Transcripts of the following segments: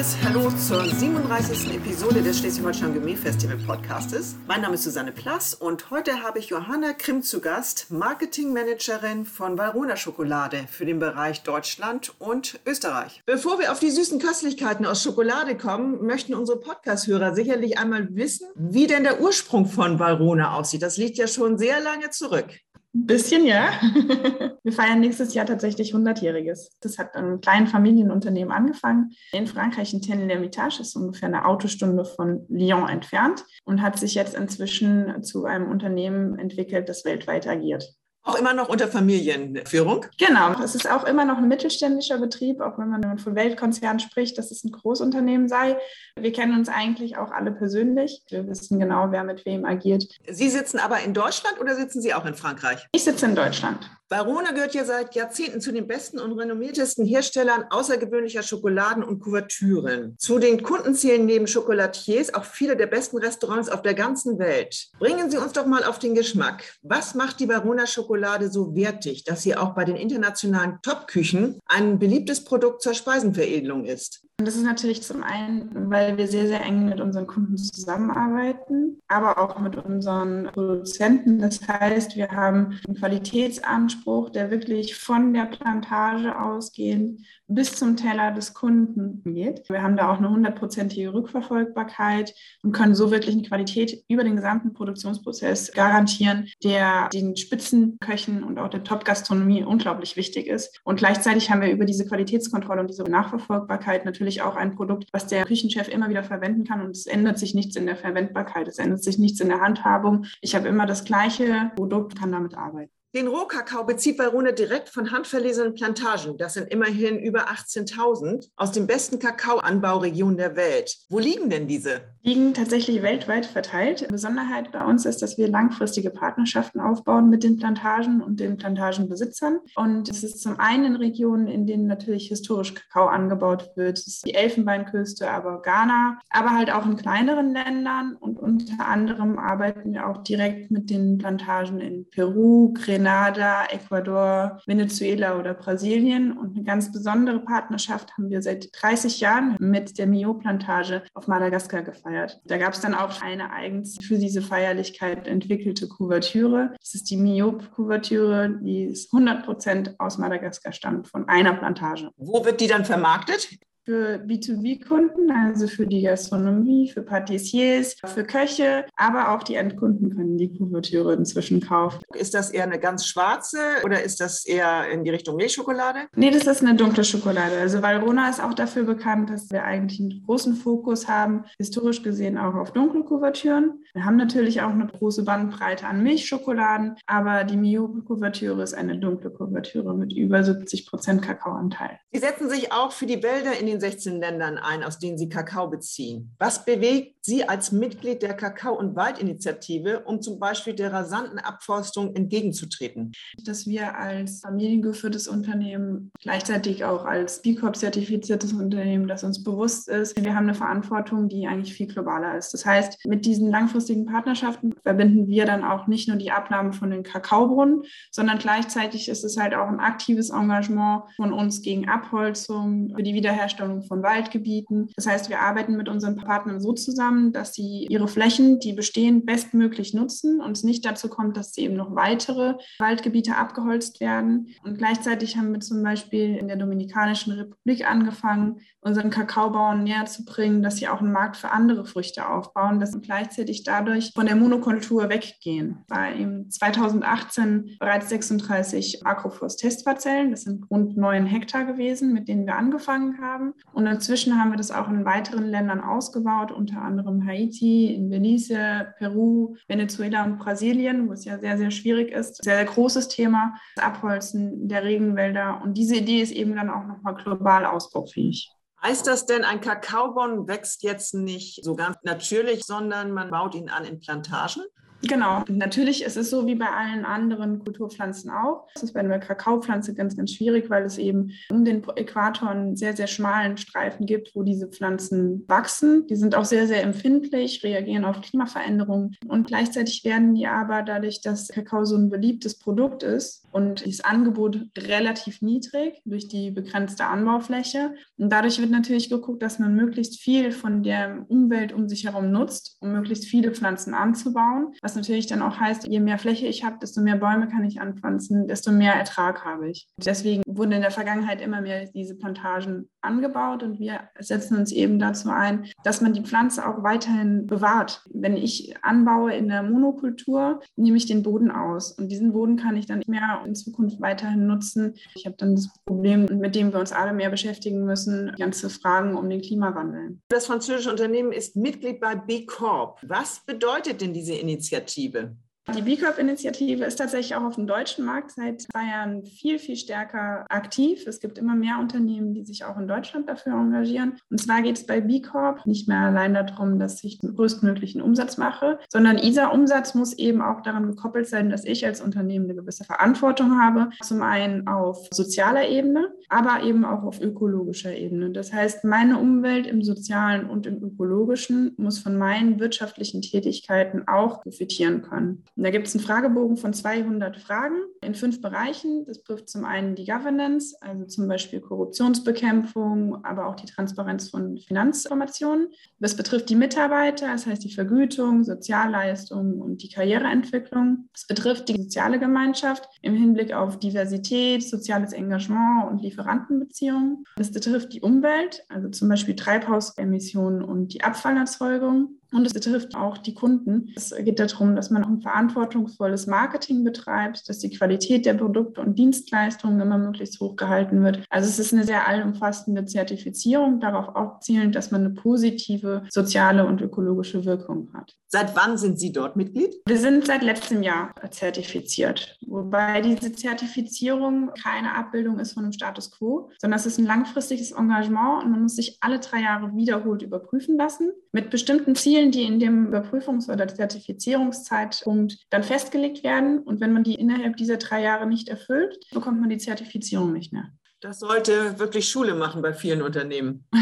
herzliches Hallo zur 37. Episode des Schleswig-Holstein Gourmet Festival Podcastes. Mein Name ist Susanne Plass und heute habe ich Johanna Krim zu Gast, Marketingmanagerin von Valrona Schokolade für den Bereich Deutschland und Österreich. Bevor wir auf die süßen Köstlichkeiten aus Schokolade kommen, möchten unsere Podcast-Hörer sicherlich einmal wissen, wie denn der Ursprung von Valrona aussieht. Das liegt ja schon sehr lange zurück. Ein bisschen, ja. Wir feiern nächstes Jahr tatsächlich 100-jähriges. Das hat einem kleinen Familienunternehmen angefangen. In Frankreich in Tennes-l'Hermitage ist ungefähr eine Autostunde von Lyon entfernt und hat sich jetzt inzwischen zu einem Unternehmen entwickelt, das weltweit agiert. Auch immer noch unter Familienführung? Genau, es ist auch immer noch ein mittelständischer Betrieb, auch wenn man von Weltkonzernen spricht, dass es ein Großunternehmen sei. Wir kennen uns eigentlich auch alle persönlich. Wir wissen genau, wer mit wem agiert. Sie sitzen aber in Deutschland oder sitzen Sie auch in Frankreich? Ich sitze in Deutschland. Barona gehört ja seit Jahrzehnten zu den besten und renommiertesten Herstellern außergewöhnlicher Schokoladen und Kuvertüren. Zu den Kunden zählen neben Chocolatiers auch viele der besten Restaurants auf der ganzen Welt. Bringen Sie uns doch mal auf den Geschmack. Was macht die Barona Schokolade so wertig, dass sie auch bei den internationalen Topküchen ein beliebtes Produkt zur Speisenveredelung ist? Das ist natürlich zum einen, weil wir sehr, sehr eng mit unseren Kunden zusammenarbeiten, aber auch mit unseren Produzenten. Das heißt, wir haben einen Qualitätsanspruch, der wirklich von der Plantage ausgehend bis zum Teller des Kunden geht. Wir haben da auch eine hundertprozentige Rückverfolgbarkeit und können so wirklich eine Qualität über den gesamten Produktionsprozess garantieren, der den Spitzenköchen und auch der Top-Gastronomie unglaublich wichtig ist. Und gleichzeitig haben wir über diese Qualitätskontrolle und diese Nachverfolgbarkeit natürlich auch ein Produkt, was der Küchenchef immer wieder verwenden kann und es ändert sich nichts in der Verwendbarkeit, es ändert sich nichts in der Handhabung. Ich habe immer das gleiche Produkt, kann damit arbeiten. Den Rohkakao bezieht Valrhone direkt von handverlesenen Plantagen. Das sind immerhin über 18.000 aus den besten Kakaoanbauregionen der Welt. Wo liegen denn diese? Liegen tatsächlich weltweit verteilt. Die Besonderheit bei uns ist, dass wir langfristige Partnerschaften aufbauen mit den Plantagen und den Plantagenbesitzern. Und es ist zum einen in Regionen, in denen natürlich historisch Kakao angebaut wird. Das ist die Elfenbeinküste, aber Ghana, aber halt auch in kleineren Ländern. Und unter anderem arbeiten wir auch direkt mit den Plantagen in Peru, Grenada, Grenada, Ecuador, Venezuela oder Brasilien. Und eine ganz besondere Partnerschaft haben wir seit 30 Jahren mit der Mio-Plantage auf Madagaskar gefeiert. Da gab es dann auch eine eigens für diese Feierlichkeit entwickelte Kuvertüre. Das ist die Mio-Kuvertüre, die 100 Prozent aus Madagaskar stammt, von einer Plantage. Wo wird die dann vermarktet? Für B2B-Kunden, also für die Gastronomie, für Patissiers, für Köche, aber auch die Endkunden können die Kuvertüre inzwischen kaufen. Ist das eher eine ganz schwarze oder ist das eher in die Richtung Milchschokolade? Nee, das ist eine dunkle Schokolade. Also Valrona ist auch dafür bekannt, dass wir eigentlich einen großen Fokus haben, historisch gesehen auch auf dunkle Kuvertüren. Wir haben natürlich auch eine große Bandbreite an Milchschokoladen, aber die Mio-Kuvertüre ist eine dunkle Kuvertüre mit über 70 Prozent Kakaoanteil. Sie setzen sich auch für die Wälder in den 16 Ländern ein, aus denen Sie Kakao beziehen. Was bewegt Sie als Mitglied der Kakao- und Waldinitiative, um zum Beispiel der rasanten Abforstung entgegenzutreten? Dass wir als familiengeführtes Unternehmen, gleichzeitig auch als B Corp-zertifiziertes Unternehmen, das uns bewusst ist, wir haben eine Verantwortung, die eigentlich viel globaler ist. Das heißt, mit diesen langfristigen Partnerschaften verbinden wir dann auch nicht nur die Abnahmen von den Kakaobrunnen, sondern gleichzeitig ist es halt auch ein aktives Engagement von uns gegen Abholzung, für die Wiederherstellung von Waldgebieten. Das heißt, wir arbeiten mit unseren Partnern so zusammen, dass sie ihre Flächen, die bestehen, bestmöglich nutzen und es nicht dazu kommt, dass eben noch weitere Waldgebiete abgeholzt werden. Und gleichzeitig haben wir zum Beispiel in der Dominikanischen Republik angefangen, unseren Kakaobauern näher zu bringen, dass sie auch einen Markt für andere Früchte aufbauen, dass sie gleichzeitig dadurch von der Monokultur weggehen. Bei im 2018 bereits 36 Agroforst-Testparzellen, das sind rund 9 Hektar gewesen, mit denen wir angefangen haben. Und inzwischen haben wir das auch in weiteren Ländern ausgebaut, unter anderem Haiti, in Belize, Peru, Venezuela und Brasilien, wo es ja sehr, sehr schwierig ist. Sehr, sehr großes Thema, das Abholzen der Regenwälder. Und diese Idee ist eben dann auch nochmal global ausbaufähig. Heißt das denn, ein Kakaobon wächst jetzt nicht so ganz natürlich, sondern man baut ihn an in Plantagen? Genau. Natürlich ist es so wie bei allen anderen Kulturpflanzen auch. Es ist bei der Kakaopflanze ganz, ganz schwierig, weil es eben um den Äquator einen sehr, sehr schmalen Streifen gibt, wo diese Pflanzen wachsen. Die sind auch sehr, sehr empfindlich, reagieren auf Klimaveränderungen und gleichzeitig werden die aber dadurch, dass Kakao so ein beliebtes Produkt ist und das Angebot relativ niedrig durch die begrenzte Anbaufläche. Und dadurch wird natürlich geguckt, dass man möglichst viel von der Umwelt um sich herum nutzt, um möglichst viele Pflanzen anzubauen. Was natürlich dann auch heißt, je mehr Fläche ich habe, desto mehr Bäume kann ich anpflanzen, desto mehr Ertrag habe ich. Deswegen wurden in der Vergangenheit immer mehr diese Plantagen angebaut und wir setzen uns eben dazu ein, dass man die Pflanze auch weiterhin bewahrt. Wenn ich anbaue in der Monokultur, nehme ich den Boden aus und diesen Boden kann ich dann nicht mehr in Zukunft weiterhin nutzen. Ich habe dann das Problem, mit dem wir uns alle mehr beschäftigen müssen, ganze Fragen um den Klimawandel. Das französische Unternehmen ist Mitglied bei B Corp. Was bedeutet denn diese Initiative? Initiative. Die B Corp-Initiative ist tatsächlich auch auf dem deutschen Markt seit zwei Jahren viel, viel stärker aktiv. Es gibt immer mehr Unternehmen, die sich auch in Deutschland dafür engagieren. Und zwar geht es bei B Corp nicht mehr allein darum, dass ich den größtmöglichen Umsatz mache, sondern dieser Umsatz muss eben auch daran gekoppelt sein, dass ich als Unternehmen eine gewisse Verantwortung habe. Zum einen auf sozialer Ebene, aber eben auch auf ökologischer Ebene. Das heißt, meine Umwelt im sozialen und im ökologischen muss von meinen wirtschaftlichen Tätigkeiten auch profitieren können. Und da gibt es einen Fragebogen von 200 Fragen in fünf Bereichen. Das betrifft zum einen die Governance, also zum Beispiel Korruptionsbekämpfung, aber auch die Transparenz von Finanzinformationen. Das betrifft die Mitarbeiter, das heißt die Vergütung, Sozialleistungen und die Karriereentwicklung. Es betrifft die soziale Gemeinschaft im Hinblick auf Diversität, soziales Engagement und Lieferantenbeziehungen. Das betrifft die Umwelt, also zum Beispiel Treibhausemissionen und die Abfallerzeugung. Und es betrifft auch die Kunden. Es geht darum, dass man ein verantwortungsvolles Marketing betreibt, dass die Qualität der Produkte und Dienstleistungen immer möglichst hoch gehalten wird. Also es ist eine sehr allumfassende Zertifizierung, darauf abzielend, dass man eine positive soziale und ökologische Wirkung hat. Seit wann sind Sie dort Mitglied? Wir sind seit letztem Jahr zertifiziert, wobei diese Zertifizierung keine Abbildung ist von einem Status quo, sondern es ist ein langfristiges Engagement und man muss sich alle drei Jahre wiederholt überprüfen lassen mit bestimmten Zielen Zielen, die in dem Überprüfungs- oder Zertifizierungszeitpunkt dann festgelegt werden. Und wenn man die innerhalb dieser drei Jahre nicht erfüllt, bekommt man die Zertifizierung nicht mehr. Das sollte wirklich Schule machen bei vielen Unternehmen.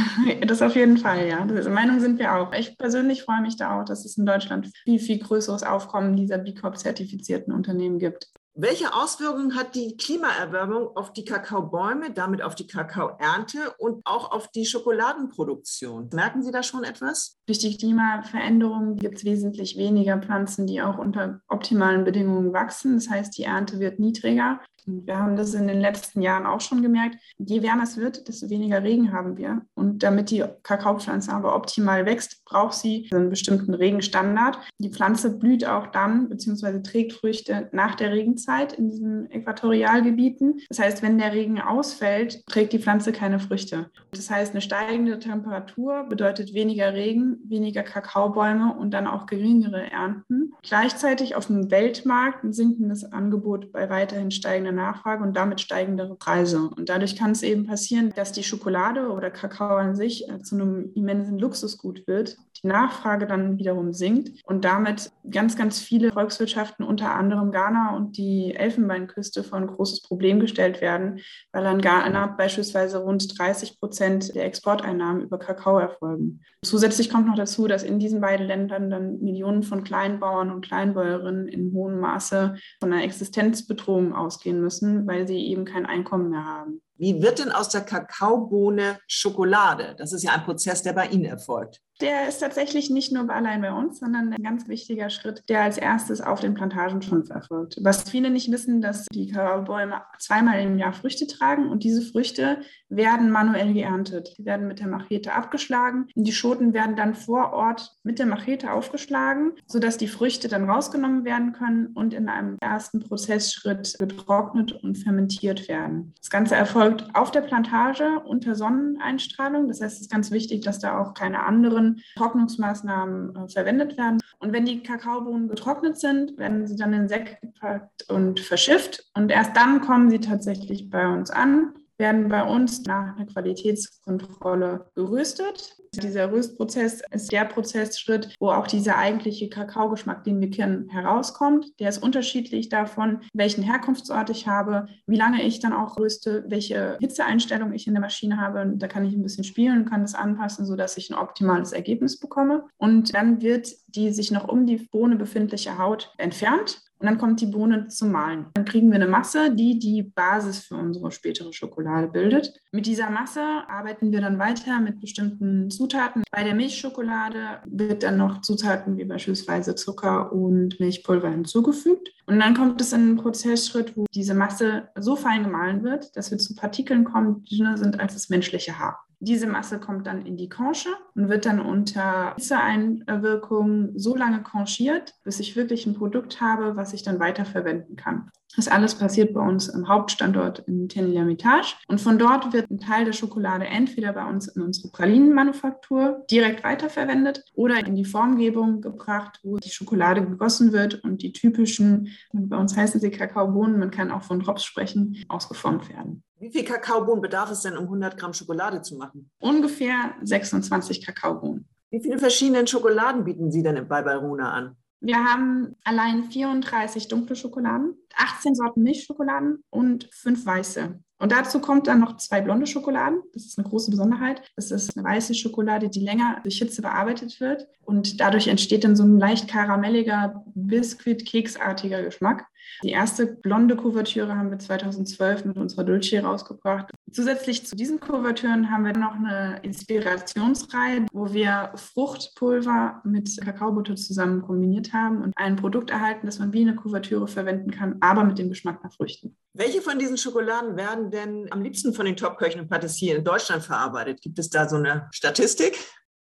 Das auf jeden Fall, ja. Diese Meinung sind wir auch. Ich persönlich freue mich da auch, dass es in Deutschland viel, viel größeres Aufkommen dieser B Corp-zertifizierten Unternehmen gibt. Welche Auswirkungen hat die Klimaerwärmung auf die Kakaobäume, damit auf die Kakaoernte und auch auf die Schokoladenproduktion? Merken Sie da schon etwas? Durch die Klimaveränderung gibt es wesentlich weniger Pflanzen, die auch unter optimalen Bedingungen wachsen. Das heißt, die Ernte wird niedriger. Wir haben das in den letzten Jahren auch schon gemerkt. Je wärmer es wird, desto weniger Regen haben wir. Und damit die Kakaopflanze aber optimal wächst, braucht sie einen bestimmten Regenstandard. Die Pflanze blüht auch dann bzw. trägt Früchte nach der Regenzeit in diesen Äquatorialgebieten. Das heißt, wenn der Regen ausfällt, trägt die Pflanze keine Früchte. Das heißt, eine steigende Temperatur bedeutet weniger Regen, weniger Kakaobäume und dann auch geringere Ernten. Gleichzeitig auf dem Weltmarkt ein sinkendes Angebot bei weiterhin steigender Nachfrage und damit steigendere Preise. Und dadurch kann es eben passieren, dass die Schokolade oder Kakao an sich äh, zu einem immensen Luxusgut wird, die Nachfrage dann wiederum sinkt und damit ganz, ganz viele Volkswirtschaften, unter anderem Ghana und die Elfenbeinküste, vor ein großes Problem gestellt werden, weil an Ghana beispielsweise rund 30 Prozent der Exporteinnahmen über Kakao erfolgen. Zusätzlich kommt noch dazu, dass in diesen beiden Ländern dann Millionen von Kleinbauern und Kleinbäuerinnen in hohem Maße von einer Existenzbedrohung ausgehen müssen, weil sie eben kein Einkommen mehr haben. Wie wird denn aus der Kakaobohne Schokolade? Das ist ja ein Prozess, der bei Ihnen erfolgt. Der ist tatsächlich nicht nur allein bei uns, sondern ein ganz wichtiger Schritt, der als erstes auf den Plantagen schon erfolgt. Was viele nicht wissen, dass die Kakaobäume zweimal im Jahr Früchte tragen und diese Früchte werden manuell geerntet. Die werden mit der Machete abgeschlagen die Schoten werden dann vor Ort mit der Machete aufgeschlagen, sodass die Früchte dann rausgenommen werden können und in einem ersten Prozessschritt getrocknet und fermentiert werden. Das Ganze erfolgt auf der Plantage unter Sonneneinstrahlung. Das heißt, es ist ganz wichtig, dass da auch keine anderen Trocknungsmaßnahmen äh, verwendet werden. Und wenn die Kakaobohnen getrocknet sind, werden sie dann in Säcke gepackt und verschifft. Und erst dann kommen sie tatsächlich bei uns an werden bei uns nach einer Qualitätskontrolle geröstet. Dieser Röstprozess ist der Prozessschritt, wo auch dieser eigentliche Kakaogeschmack, den wir kennen, herauskommt. Der ist unterschiedlich davon, welchen Herkunftsort ich habe, wie lange ich dann auch röste, welche Hitzeeinstellung ich in der Maschine habe. Und da kann ich ein bisschen spielen und kann das anpassen, sodass ich ein optimales Ergebnis bekomme. Und dann wird die sich noch um die Bohne befindliche Haut entfernt und dann kommt die Bohne zum Mahlen. Dann kriegen wir eine Masse, die die Basis für unsere spätere Schokolade bildet. Mit dieser Masse arbeiten wir dann weiter mit bestimmten Zutaten. Bei der Milchschokolade wird dann noch Zutaten wie beispielsweise Zucker und Milchpulver hinzugefügt. Und dann kommt es in einen Prozessschritt, wo diese Masse so fein gemahlen wird, dass wir zu Partikeln kommen, die dünner sind als das menschliche Haar. Diese Masse kommt dann in die Conche und wird dann unter Hitzeeinwirkung so lange conchiert, bis ich wirklich ein Produkt habe, was ich dann weiterverwenden kann. Das alles passiert bei uns im Hauptstandort in Tenille-Hermitage. Und von dort wird ein Teil der Schokolade entweder bei uns in unsere Pralinenmanufaktur direkt weiterverwendet oder in die Formgebung gebracht, wo die Schokolade gegossen wird und die typischen, bei uns heißen sie Kakaobohnen, man kann auch von Drops sprechen, ausgeformt werden. Wie viel Kakaobohnen bedarf es denn, um 100 Gramm Schokolade zu machen? Ungefähr 26 Kakaobohnen. Wie viele verschiedene Schokoladen bieten Sie denn bei Baruna an? Wir haben allein 34 dunkle Schokoladen, 18 Sorten Milchschokoladen und fünf weiße. Und dazu kommt dann noch zwei blonde Schokoladen. Das ist eine große Besonderheit. Das ist eine weiße Schokolade, die länger durch Hitze bearbeitet wird. Und dadurch entsteht dann so ein leicht karamelliger, Biskuit-Keksartiger Geschmack. Die erste blonde Kuvertüre haben wir 2012 mit unserer Dulce rausgebracht. Zusätzlich zu diesen Kuvertüren haben wir noch eine Inspirationsreihe, wo wir Fruchtpulver mit Kakaobutter zusammen kombiniert haben und ein Produkt erhalten, das man wie eine Kuvertüre verwenden kann, aber mit dem Geschmack nach Früchten. Welche von diesen Schokoladen werden denn am liebsten von den Top-Köchen und Patissieren in Deutschland verarbeitet? Gibt es da so eine Statistik?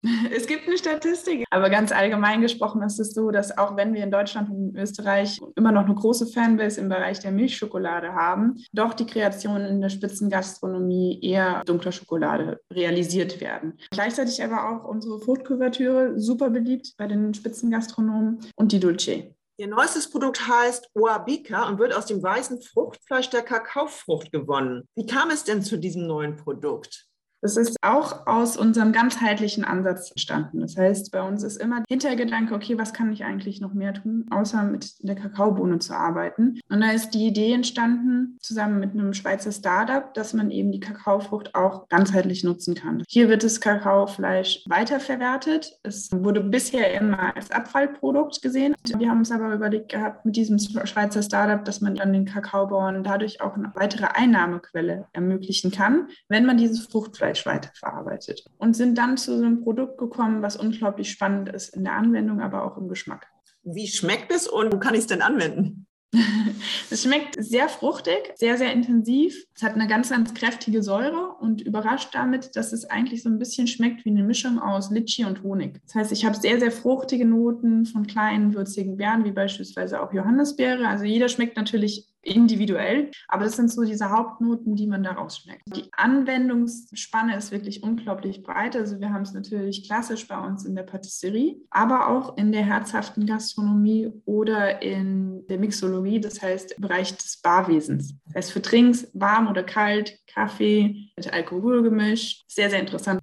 Es gibt eine Statistik, aber ganz allgemein gesprochen ist es so, dass auch wenn wir in Deutschland und Österreich immer noch eine große Fanbase im Bereich der Milchschokolade haben, doch die Kreationen in der Spitzengastronomie eher dunkler Schokolade realisiert werden. Gleichzeitig aber auch unsere Fruchtkuvertüre super beliebt bei den Spitzengastronomen und die Dulce. Ihr neuestes Produkt heißt Oabika und wird aus dem weißen Fruchtfleisch der Kakaofrucht gewonnen. Wie kam es denn zu diesem neuen Produkt? Das ist auch aus unserem ganzheitlichen Ansatz entstanden. Das heißt, bei uns ist immer Hintergedanke, okay, was kann ich eigentlich noch mehr tun, außer mit der Kakaobohne zu arbeiten. Und da ist die Idee entstanden, zusammen mit einem Schweizer Startup, dass man eben die Kakaofrucht auch ganzheitlich nutzen kann. Hier wird das Kakaofleisch weiterverwertet. Es wurde bisher immer als Abfallprodukt gesehen. Wir haben uns aber überlegt gehabt, mit diesem Schweizer Startup, dass man dann den Kakaobauern dadurch auch eine weitere Einnahmequelle ermöglichen kann, wenn man dieses Fruchtfleisch Fleisch weiterverarbeitet und sind dann zu so einem Produkt gekommen, was unglaublich spannend ist in der Anwendung, aber auch im Geschmack. Wie schmeckt es und wo kann ich es denn anwenden? Es schmeckt sehr fruchtig, sehr, sehr intensiv. Es hat eine ganz, ganz kräftige Säure und überrascht damit, dass es eigentlich so ein bisschen schmeckt wie eine Mischung aus Litschi und Honig. Das heißt, ich habe sehr, sehr fruchtige Noten von kleinen, würzigen Beeren, wie beispielsweise auch Johannisbeere. Also jeder schmeckt natürlich individuell, aber das sind so diese Hauptnoten, die man daraus schmeckt. Die Anwendungsspanne ist wirklich unglaublich breit. Also wir haben es natürlich klassisch bei uns in der Patisserie, aber auch in der herzhaften Gastronomie oder in der Mixologie, das heißt im Bereich des Barwesens. Das heißt für Trinks, warm oder kalt, Kaffee, mit Alkohol gemischt. Sehr, sehr interessant.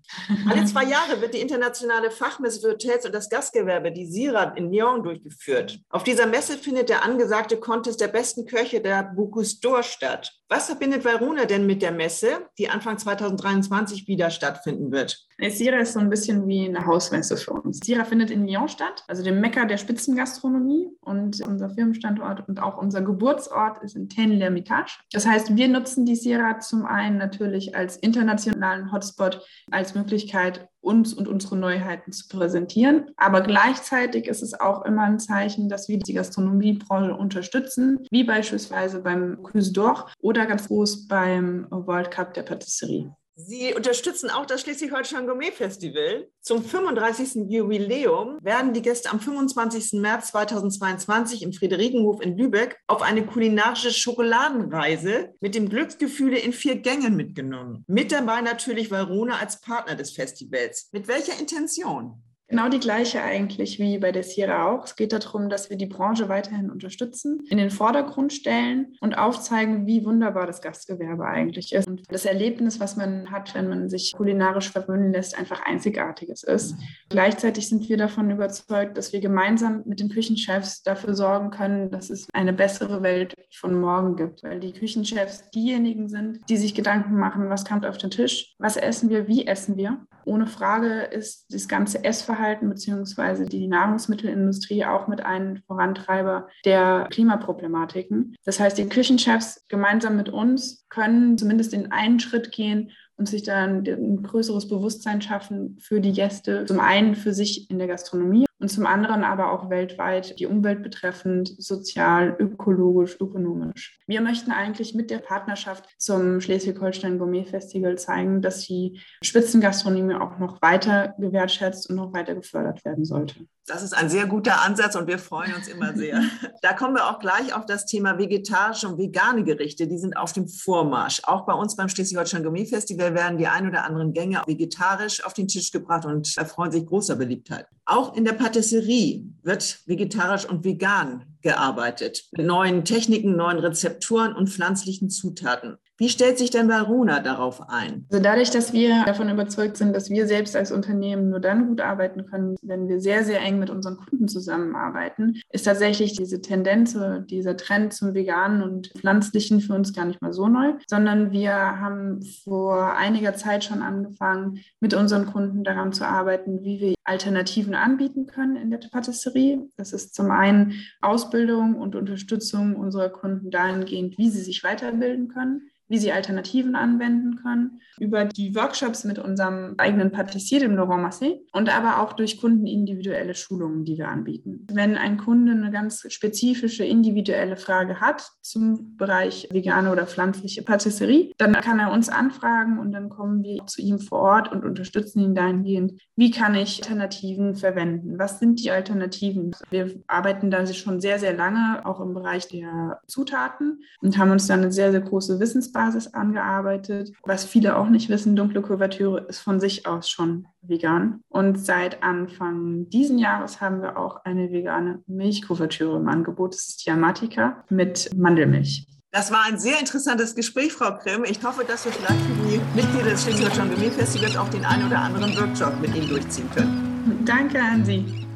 Alle zwei Jahre wird die internationale Fachmesse für Hotels und das Gastgewerbe, die SIRA, in Lyon durchgeführt. Auf dieser Messe findet der angesagte Contest der besten Köche der Bocuse d'Or statt. Was verbindet Verona denn mit der Messe, die Anfang 2023 wieder stattfinden wird? Sira ist so ein bisschen wie eine Hausmesse für uns. Sira findet in Lyon statt, also dem Mekka der Spitzengastronomie. Und unser Firmenstandort und auch unser Geburtsort ist in Tennes-l'Hermitage. Das heißt, wir nutzen die Sira zum einen natürlich als internationalen Hotspot, als Möglichkeit, uns und unsere Neuheiten zu präsentieren. Aber gleichzeitig ist es auch immer ein Zeichen, dass wir die Gastronomiebranche unterstützen, wie beispielsweise beim Cuse d'Or oder ganz groß beim World Cup der Patisserie. Sie unterstützen auch das Schleswig-Holstein Gourmet Festival. Zum 35. Jubiläum werden die Gäste am 25. März 2022 im Friederikenhof in Lübeck auf eine kulinarische Schokoladenreise mit dem Glücksgefühle in vier Gängen mitgenommen. Mit dabei natürlich Varuna als Partner des Festivals. Mit welcher Intention? Genau die gleiche eigentlich wie bei der Sierra auch. Es geht darum, dass wir die Branche weiterhin unterstützen, in den Vordergrund stellen und aufzeigen, wie wunderbar das Gastgewerbe eigentlich ist. Und das Erlebnis, was man hat, wenn man sich kulinarisch verwöhnen lässt, einfach einzigartiges ist. Gleichzeitig sind wir davon überzeugt, dass wir gemeinsam mit den Küchenchefs dafür sorgen können, dass es eine bessere Welt von morgen gibt. Weil die Küchenchefs diejenigen sind, die sich Gedanken machen, was kommt auf den Tisch, was essen wir, wie essen wir. Ohne Frage ist das ganze Essverhalten beziehungsweise die Nahrungsmittelindustrie auch mit einem Vorantreiber der Klimaproblematiken. Das heißt, die Küchenchefs gemeinsam mit uns können zumindest den einen Schritt gehen und sich dann ein größeres Bewusstsein schaffen für die Gäste. Zum einen für sich in der Gastronomie und zum anderen aber auch weltweit die Umwelt betreffend, sozial, ökologisch, ökonomisch. Wir möchten eigentlich mit der Partnerschaft zum Schleswig-Holstein Gourmet Festival zeigen, dass die Spitzengastronomie auch noch weiter gewertschätzt und noch weiter gefördert werden sollte. Das ist ein sehr guter Ansatz und wir freuen uns immer sehr. da kommen wir auch gleich auf das Thema vegetarische und vegane Gerichte. Die sind auf dem Vormarsch. Auch bei uns beim Schleswig-Holstein Gourmet Festival werden die ein oder anderen Gänge vegetarisch auf den Tisch gebracht und erfreuen sich großer Beliebtheit. Auch in der Patisserie wird vegetarisch und vegan gearbeitet. Mit neuen Techniken, neuen Rezepturen und pflanzlichen Zutaten. Wie stellt sich denn Varuna darauf ein? Also dadurch, dass wir davon überzeugt sind, dass wir selbst als Unternehmen nur dann gut arbeiten können, wenn wir sehr, sehr eng mit unseren Kunden zusammenarbeiten, ist tatsächlich diese Tendenz, dieser Trend zum Veganen und Pflanzlichen für uns gar nicht mal so neu, sondern wir haben vor einiger Zeit schon angefangen, mit unseren Kunden daran zu arbeiten, wie wir Alternativen anbieten können in der Patisserie. Das ist zum einen Ausbildung und Unterstützung unserer Kunden dahingehend, wie sie sich weiterbilden können wie sie Alternativen anwenden können, über die Workshops mit unserem eigenen Patissier, dem Laurent Massé, und aber auch durch kundenindividuelle Schulungen, die wir anbieten. Wenn ein Kunde eine ganz spezifische, individuelle Frage hat zum Bereich vegane oder pflanzliche Patisserie, dann kann er uns anfragen und dann kommen wir zu ihm vor Ort und unterstützen ihn dahingehend, wie kann ich Alternativen verwenden? Was sind die Alternativen? Wir arbeiten da schon sehr, sehr lange auch im Bereich der Zutaten und haben uns dann eine sehr, sehr große Wissensbasis Wissensbasis angearbeitet. Was viele auch nicht wissen, dunkle Kuvertüre ist von sich aus schon vegan. Und seit Anfang diesen Jahres haben wir auch eine vegane Milchkuvertüre im Angebot. Das ist die Amatica mit Mandelmilch. Das war ein sehr interessantes Gespräch, Frau Grimm. Ich hoffe, dass wir vielleicht für die Mitglieder des Schleswig-Holstein Gemähfestivals auch den einen oder anderen Workshop mit Ihnen durchziehen können. Danke an Sie.